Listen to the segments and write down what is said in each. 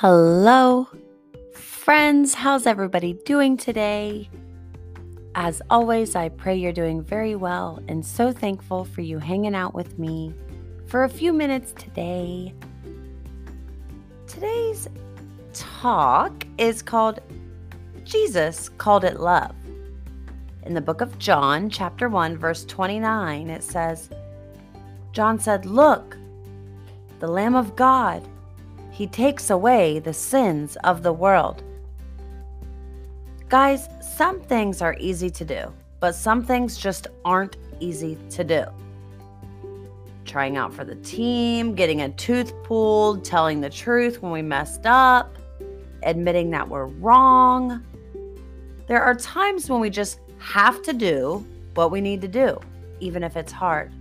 Hello, friends. How's everybody doing today? As always, I pray you're doing very well and so thankful for you hanging out with me for a few minutes today. Today's talk is called Jesus Called It Love. In the book of John, chapter 1, verse 29, it says, John said, Look, the Lamb of God he takes away the sins of the world. Guys, some things are easy to do, but some things just aren't easy to do. Trying out for the team, getting a tooth pulled, telling the truth when we messed up, admitting that we're wrong. There are times when we just have to do what we need to do, even if it's hard.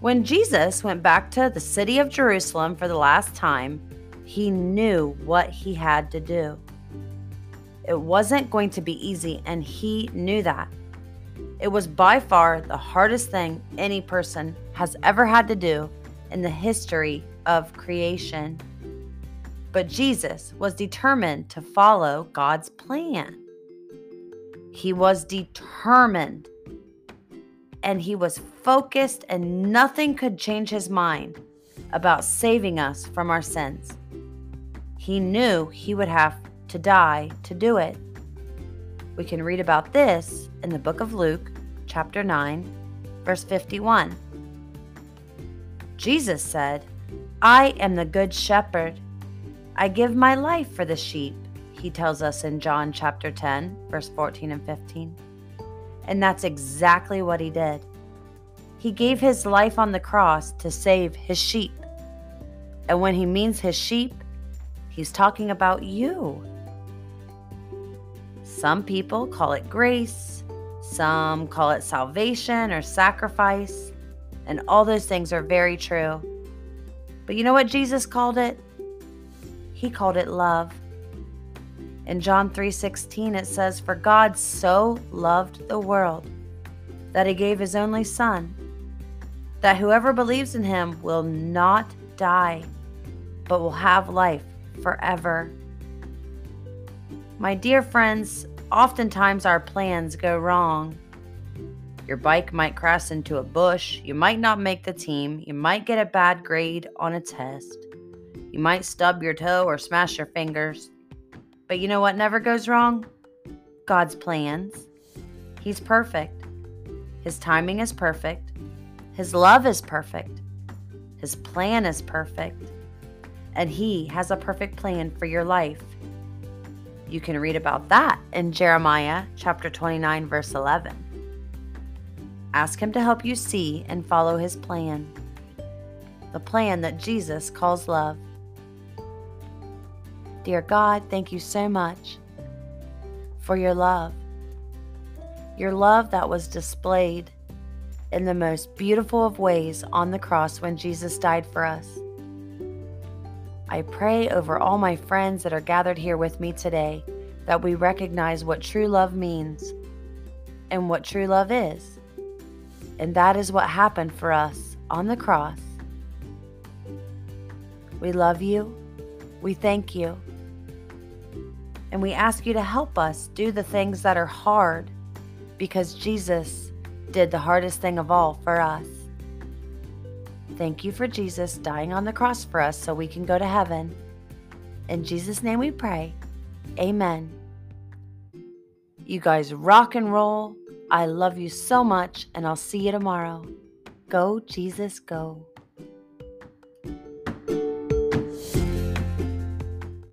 When Jesus went back to the city of Jerusalem for the last time, he knew what he had to do. It wasn't going to be easy, and he knew that. It was by far the hardest thing any person has ever had to do in the history of creation. But Jesus was determined to follow God's plan. He was determined and he was focused, and nothing could change his mind about saving us from our sins. He knew he would have to die to do it. We can read about this in the book of Luke, chapter 9, verse 51. Jesus said, I am the good shepherd. I give my life for the sheep, he tells us in John chapter 10, verse 14 and 15. And that's exactly what he did. He gave his life on the cross to save his sheep. And when he means his sheep, he's talking about you. Some people call it grace, some call it salvation or sacrifice, and all those things are very true. But you know what Jesus called it? He called it love. In John 3:16 it says for God so loved the world that he gave his only son that whoever believes in him will not die but will have life forever. My dear friends, oftentimes our plans go wrong. Your bike might crash into a bush, you might not make the team, you might get a bad grade on a test, you might stub your toe or smash your fingers. But you know what never goes wrong? God's plans. He's perfect. His timing is perfect. His love is perfect. His plan is perfect. And He has a perfect plan for your life. You can read about that in Jeremiah chapter 29, verse 11. Ask Him to help you see and follow His plan, the plan that Jesus calls love. Dear God, thank you so much for your love. Your love that was displayed in the most beautiful of ways on the cross when Jesus died for us. I pray over all my friends that are gathered here with me today that we recognize what true love means and what true love is. And that is what happened for us on the cross. We love you. We thank you. And we ask you to help us do the things that are hard because Jesus did the hardest thing of all for us. Thank you for Jesus dying on the cross for us so we can go to heaven. In Jesus' name we pray. Amen. You guys rock and roll. I love you so much, and I'll see you tomorrow. Go, Jesus, go.